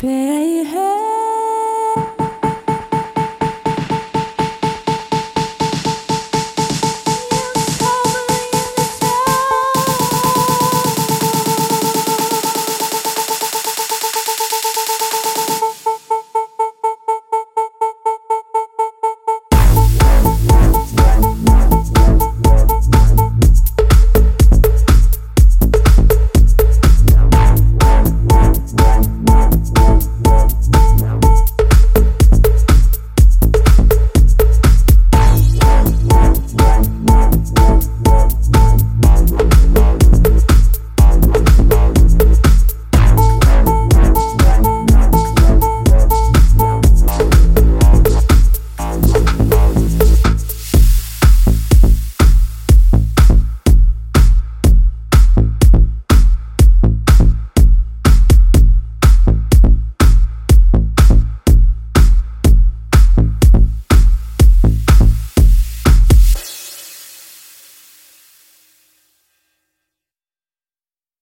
fair.